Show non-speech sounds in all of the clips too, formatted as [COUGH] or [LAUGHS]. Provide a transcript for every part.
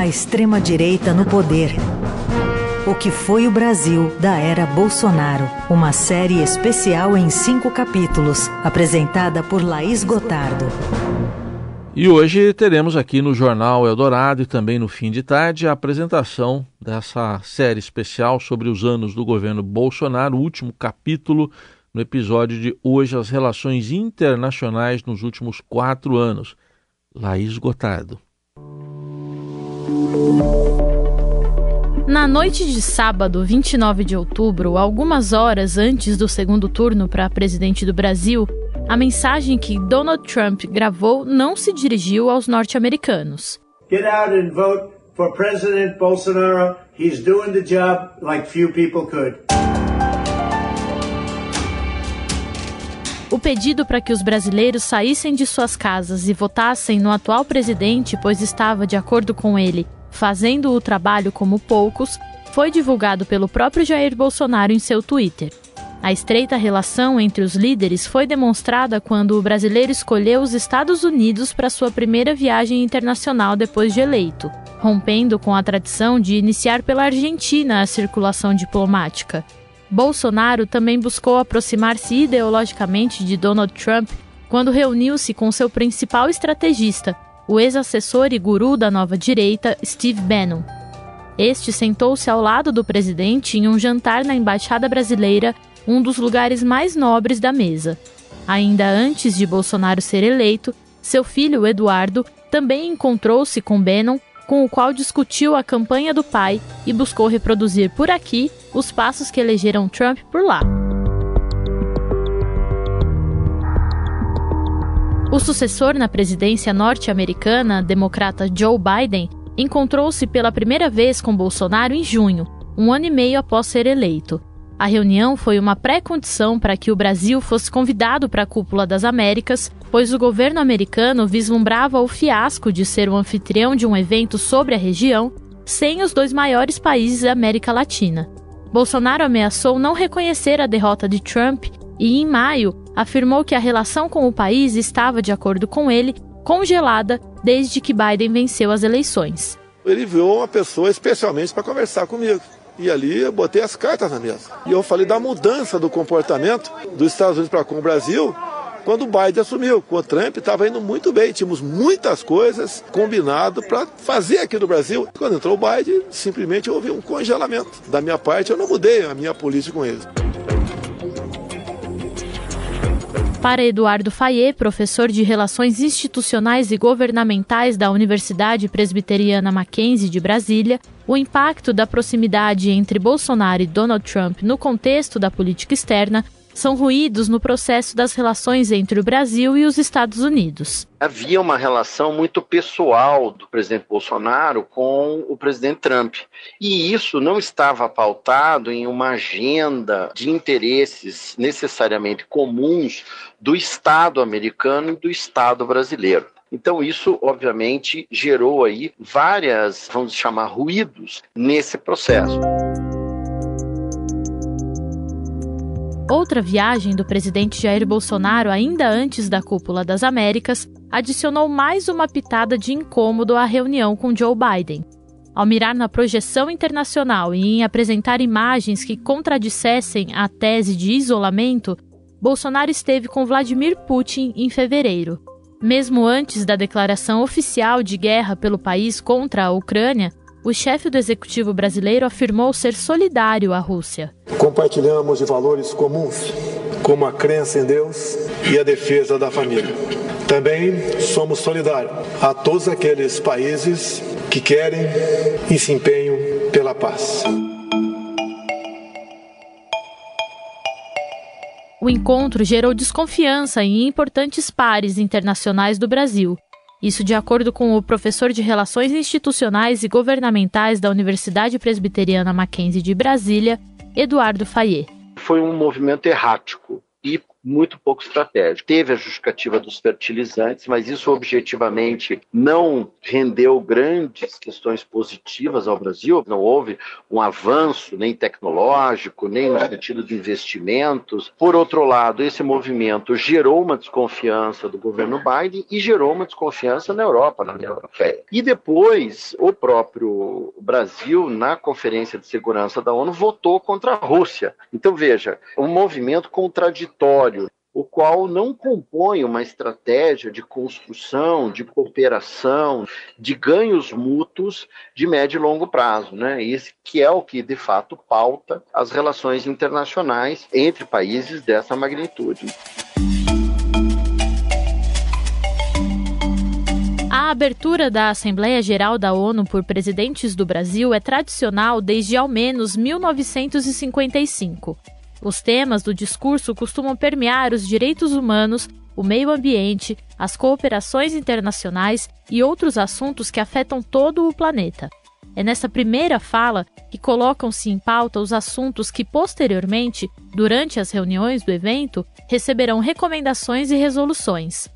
A extrema-direita no poder. O que foi o Brasil da era Bolsonaro. Uma série especial em cinco capítulos, apresentada por Laís Gotardo. E hoje teremos aqui no Jornal Eldorado e também no fim de tarde a apresentação dessa série especial sobre os anos do governo Bolsonaro, o último capítulo no episódio de hoje, as relações internacionais nos últimos quatro anos. Laís Gotardo. Na noite de sábado, 29 de outubro, algumas horas antes do segundo turno para presidente do Brasil, a mensagem que Donald Trump gravou não se dirigiu aos norte-americanos. Get out and vote for President Bolsonaro. He's doing the job like few people could. O pedido para que os brasileiros saíssem de suas casas e votassem no atual presidente, pois estava, de acordo com ele, fazendo o trabalho como poucos, foi divulgado pelo próprio Jair Bolsonaro em seu Twitter. A estreita relação entre os líderes foi demonstrada quando o brasileiro escolheu os Estados Unidos para sua primeira viagem internacional depois de eleito, rompendo com a tradição de iniciar pela Argentina a circulação diplomática. Bolsonaro também buscou aproximar-se ideologicamente de Donald Trump quando reuniu-se com seu principal estrategista, o ex-assessor e guru da nova direita, Steve Bannon. Este sentou-se ao lado do presidente em um jantar na embaixada brasileira um dos lugares mais nobres da mesa. Ainda antes de Bolsonaro ser eleito, seu filho Eduardo também encontrou-se com Bannon, com o qual discutiu a campanha do pai e buscou reproduzir por aqui os passos que elegeram Trump por lá. O sucessor na presidência norte-americana, democrata Joe Biden, encontrou-se pela primeira vez com Bolsonaro em junho, um ano e meio após ser eleito. A reunião foi uma pré-condição para que o Brasil fosse convidado para a Cúpula das Américas, pois o governo americano vislumbrava o fiasco de ser o anfitrião de um evento sobre a região sem os dois maiores países da América Latina. Bolsonaro ameaçou não reconhecer a derrota de Trump e, em maio, afirmou que a relação com o país estava, de acordo com ele, congelada desde que Biden venceu as eleições. Ele viu uma pessoa especialmente para conversar comigo. E ali eu botei as cartas na mesa. E eu falei da mudança do comportamento dos Estados Unidos para com o Brasil quando o Biden assumiu. Com o Trump estava indo muito bem, tínhamos muitas coisas combinado para fazer aqui no Brasil. Quando entrou o Biden, simplesmente houve um congelamento. Da minha parte, eu não mudei a minha política com eles. Para Eduardo Fayet, professor de Relações Institucionais e Governamentais da Universidade Presbiteriana Mackenzie de Brasília, o impacto da proximidade entre Bolsonaro e Donald Trump no contexto da política externa são ruídos no processo das relações entre o Brasil e os Estados Unidos. Havia uma relação muito pessoal do presidente Bolsonaro com o presidente Trump. E isso não estava pautado em uma agenda de interesses necessariamente comuns do Estado americano e do Estado brasileiro. Então isso, obviamente, gerou aí várias, vamos chamar, ruídos nesse processo. Outra viagem do presidente Jair Bolsonaro, ainda antes da cúpula das Américas, adicionou mais uma pitada de incômodo à reunião com Joe Biden. Ao mirar na projeção internacional e em apresentar imagens que contradissessem a tese de isolamento, Bolsonaro esteve com Vladimir Putin em fevereiro. Mesmo antes da declaração oficial de guerra pelo país contra a Ucrânia, o chefe do executivo brasileiro afirmou ser solidário à Rússia. Compartilhamos de valores comuns, como a crença em Deus e a defesa da família. Também somos solidários a todos aqueles países que querem e se empenham pela paz. O encontro gerou desconfiança em importantes pares internacionais do Brasil, isso de acordo com o professor de Relações Institucionais e Governamentais da Universidade Presbiteriana Mackenzie de Brasília, Eduardo Fayet. Foi um movimento errático e muito pouco estratégico. Teve a justificativa dos fertilizantes, mas isso objetivamente não rendeu grandes questões positivas ao Brasil. Não houve um avanço nem tecnológico, nem no sentido de investimentos. Por outro lado, esse movimento gerou uma desconfiança do governo Biden e gerou uma desconfiança na Europa, na União Europeia. E depois, o próprio Brasil, na Conferência de Segurança da ONU, votou contra a Rússia. Então, veja, um movimento contraditório o qual não compõe uma estratégia de construção, de cooperação, de ganhos mútuos de médio e longo prazo, né? Esse que é o que de fato pauta as relações internacionais entre países dessa magnitude. A abertura da Assembleia Geral da ONU por presidentes do Brasil é tradicional desde ao menos 1955. Os temas do discurso costumam permear os direitos humanos, o meio ambiente, as cooperações internacionais e outros assuntos que afetam todo o planeta. É nessa primeira fala que colocam-se em pauta os assuntos que, posteriormente, durante as reuniões do evento, receberão recomendações e resoluções.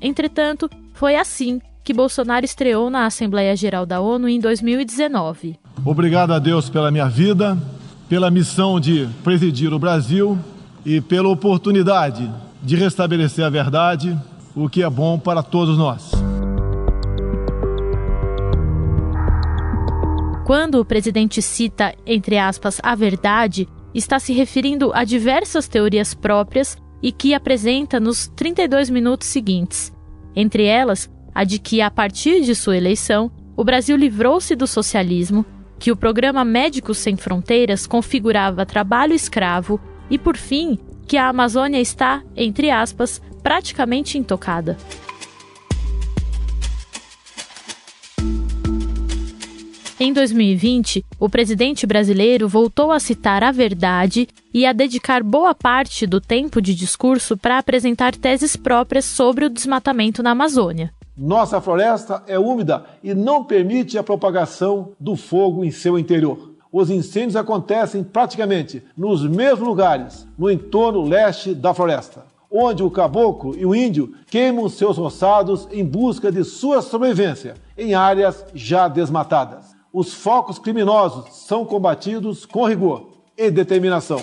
Entretanto, foi assim que Bolsonaro estreou na Assembleia Geral da ONU em 2019. Obrigado a Deus pela minha vida, pela missão de presidir o Brasil e pela oportunidade de restabelecer a verdade, o que é bom para todos nós. Quando o presidente cita, entre aspas, a verdade, está se referindo a diversas teorias próprias e que apresenta nos 32 minutos seguintes. Entre elas, a de que, a partir de sua eleição, o Brasil livrou-se do socialismo que o programa Médicos Sem Fronteiras configurava trabalho escravo e, por fim, que a Amazônia está, entre aspas, praticamente intocada. Em 2020, o presidente brasileiro voltou a citar a verdade e a dedicar boa parte do tempo de discurso para apresentar teses próprias sobre o desmatamento na Amazônia. Nossa floresta é úmida e não permite a propagação do fogo em seu interior. Os incêndios acontecem praticamente nos mesmos lugares, no entorno leste da floresta, onde o caboclo e o índio queimam seus roçados em busca de sua sobrevivência em áreas já desmatadas. Os focos criminosos são combatidos com rigor e determinação.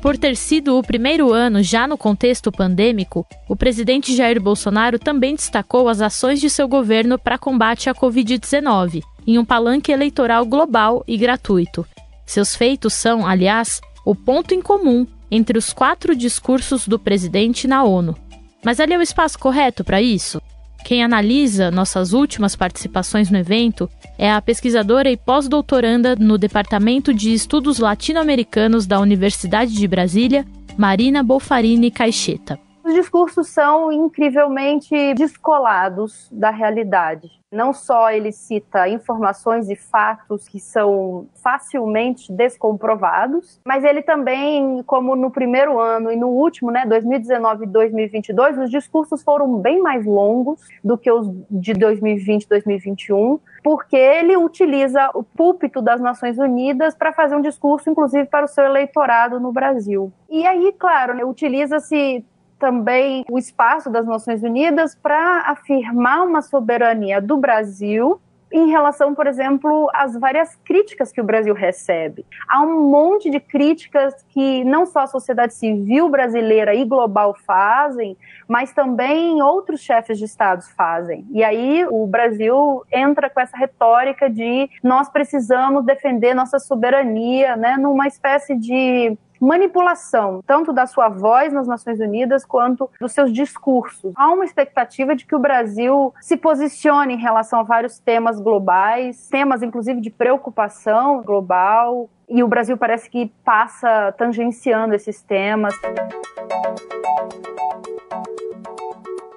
Por ter sido o primeiro ano já no contexto pandêmico, o presidente Jair Bolsonaro também destacou as ações de seu governo para combate à Covid-19, em um palanque eleitoral global e gratuito. Seus feitos são, aliás, o ponto em comum entre os quatro discursos do presidente na ONU. Mas ali é o espaço correto para isso? Quem analisa nossas últimas participações no evento é a pesquisadora e pós-doutoranda no Departamento de Estudos Latino-Americanos da Universidade de Brasília, Marina Bolfarini Caixeta. Os discursos são incrivelmente descolados da realidade. Não só ele cita informações e fatos que são facilmente descomprovados, mas ele também, como no primeiro ano e no último, né, 2019 e 2022, os discursos foram bem mais longos do que os de 2020 e 2021, porque ele utiliza o púlpito das Nações Unidas para fazer um discurso, inclusive para o seu eleitorado no Brasil. E aí, claro, né, utiliza-se também o espaço das Nações Unidas para afirmar uma soberania do Brasil em relação, por exemplo, às várias críticas que o Brasil recebe. Há um monte de críticas que não só a sociedade civil brasileira e global fazem, mas também outros chefes de estados fazem. E aí o Brasil entra com essa retórica de nós precisamos defender nossa soberania, né, numa espécie de manipulação, tanto da sua voz nas Nações Unidas quanto dos seus discursos. Há uma expectativa de que o Brasil se posicione em relação a vários temas globais, temas inclusive de preocupação global, e o Brasil parece que passa tangenciando esses temas.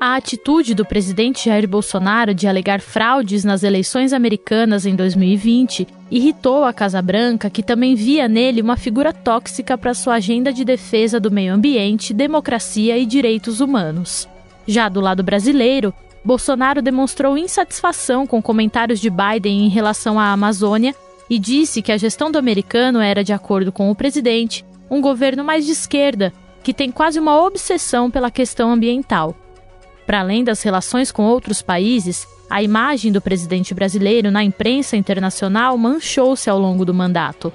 A atitude do presidente Jair Bolsonaro de alegar fraudes nas eleições americanas em 2020 irritou a Casa Branca, que também via nele uma figura tóxica para sua agenda de defesa do meio ambiente, democracia e direitos humanos. Já do lado brasileiro, Bolsonaro demonstrou insatisfação com comentários de Biden em relação à Amazônia e disse que a gestão do americano era, de acordo com o presidente, um governo mais de esquerda, que tem quase uma obsessão pela questão ambiental. Para além das relações com outros países, a imagem do presidente brasileiro na imprensa internacional manchou-se ao longo do mandato.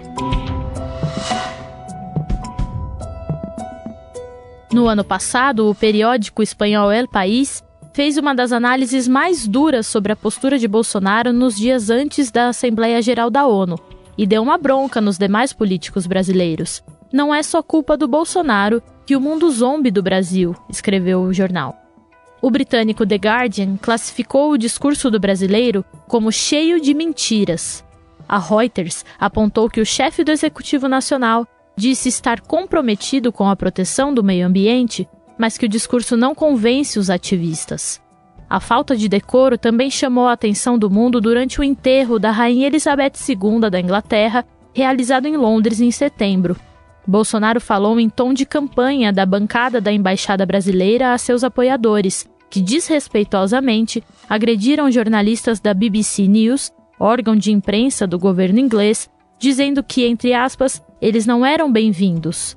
No ano passado, o periódico espanhol El País fez uma das análises mais duras sobre a postura de Bolsonaro nos dias antes da Assembleia Geral da ONU e deu uma bronca nos demais políticos brasileiros. Não é só culpa do Bolsonaro que o mundo zombe do Brasil, escreveu o jornal. O britânico The Guardian classificou o discurso do brasileiro como cheio de mentiras. A Reuters apontou que o chefe do Executivo Nacional disse estar comprometido com a proteção do meio ambiente, mas que o discurso não convence os ativistas. A falta de decoro também chamou a atenção do mundo durante o enterro da Rainha Elizabeth II da Inglaterra, realizado em Londres em setembro. Bolsonaro falou em tom de campanha da bancada da Embaixada Brasileira a seus apoiadores, que desrespeitosamente agrediram jornalistas da BBC News, órgão de imprensa do governo inglês, dizendo que, entre aspas, eles não eram bem-vindos.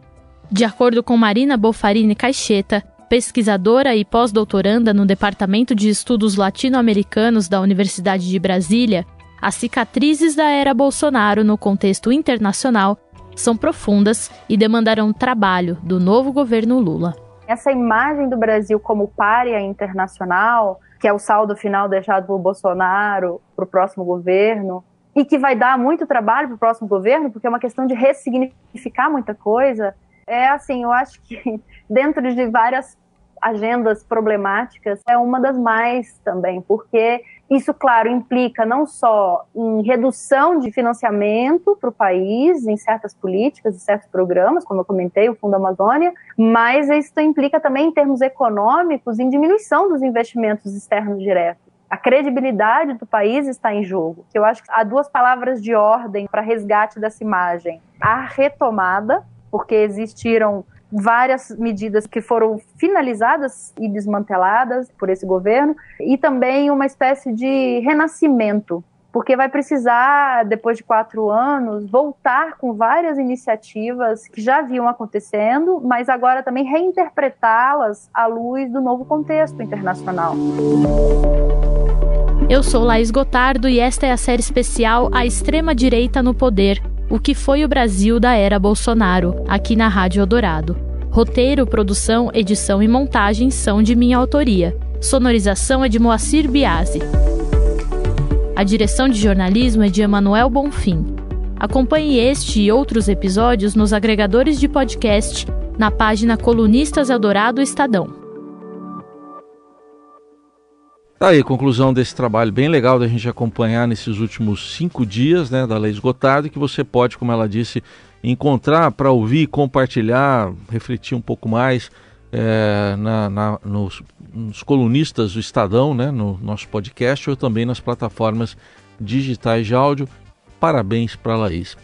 De acordo com Marina Bofarini Caixeta, pesquisadora e pós-doutoranda no Departamento de Estudos Latino-Americanos da Universidade de Brasília, as cicatrizes da era Bolsonaro no contexto internacional são profundas e demandarão trabalho do novo governo Lula. Essa imagem do Brasil como párea internacional, que é o saldo final deixado por Bolsonaro para o próximo governo, e que vai dar muito trabalho para o próximo governo, porque é uma questão de ressignificar muita coisa. É assim, eu acho que [LAUGHS] dentro de várias agendas problemáticas é uma das mais também, porque isso, claro, implica não só em redução de financiamento para o país, em certas políticas, em certos programas, como eu comentei, o Fundo Amazônia, mas isso implica também, em termos econômicos, em diminuição dos investimentos externos diretos a credibilidade do país está em jogo. Eu acho que há duas palavras de ordem para resgate dessa imagem: a retomada, porque existiram várias medidas que foram finalizadas e desmanteladas por esse governo, e também uma espécie de renascimento porque vai precisar, depois de quatro anos, voltar com várias iniciativas que já vinham acontecendo, mas agora também reinterpretá-las à luz do novo contexto internacional. Eu sou Laís Gotardo e esta é a série especial A Extrema Direita no Poder O que foi o Brasil da era Bolsonaro, aqui na Rádio Eldorado. Roteiro, produção, edição e montagem são de minha autoria. Sonorização é de Moacir Biasi. A direção de jornalismo é de Emanuel Bonfim. Acompanhe este e outros episódios nos agregadores de podcast na página Colunistas Eldorado Estadão. Tá aí, conclusão desse trabalho bem legal da gente acompanhar nesses últimos cinco dias né, da Lei Esgotada, que você pode, como ela disse, encontrar para ouvir, compartilhar, refletir um pouco mais é, na, na, nos, nos, colunistas do Estadão, né, no nosso podcast, ou também nas plataformas digitais de áudio. Parabéns para a Laís.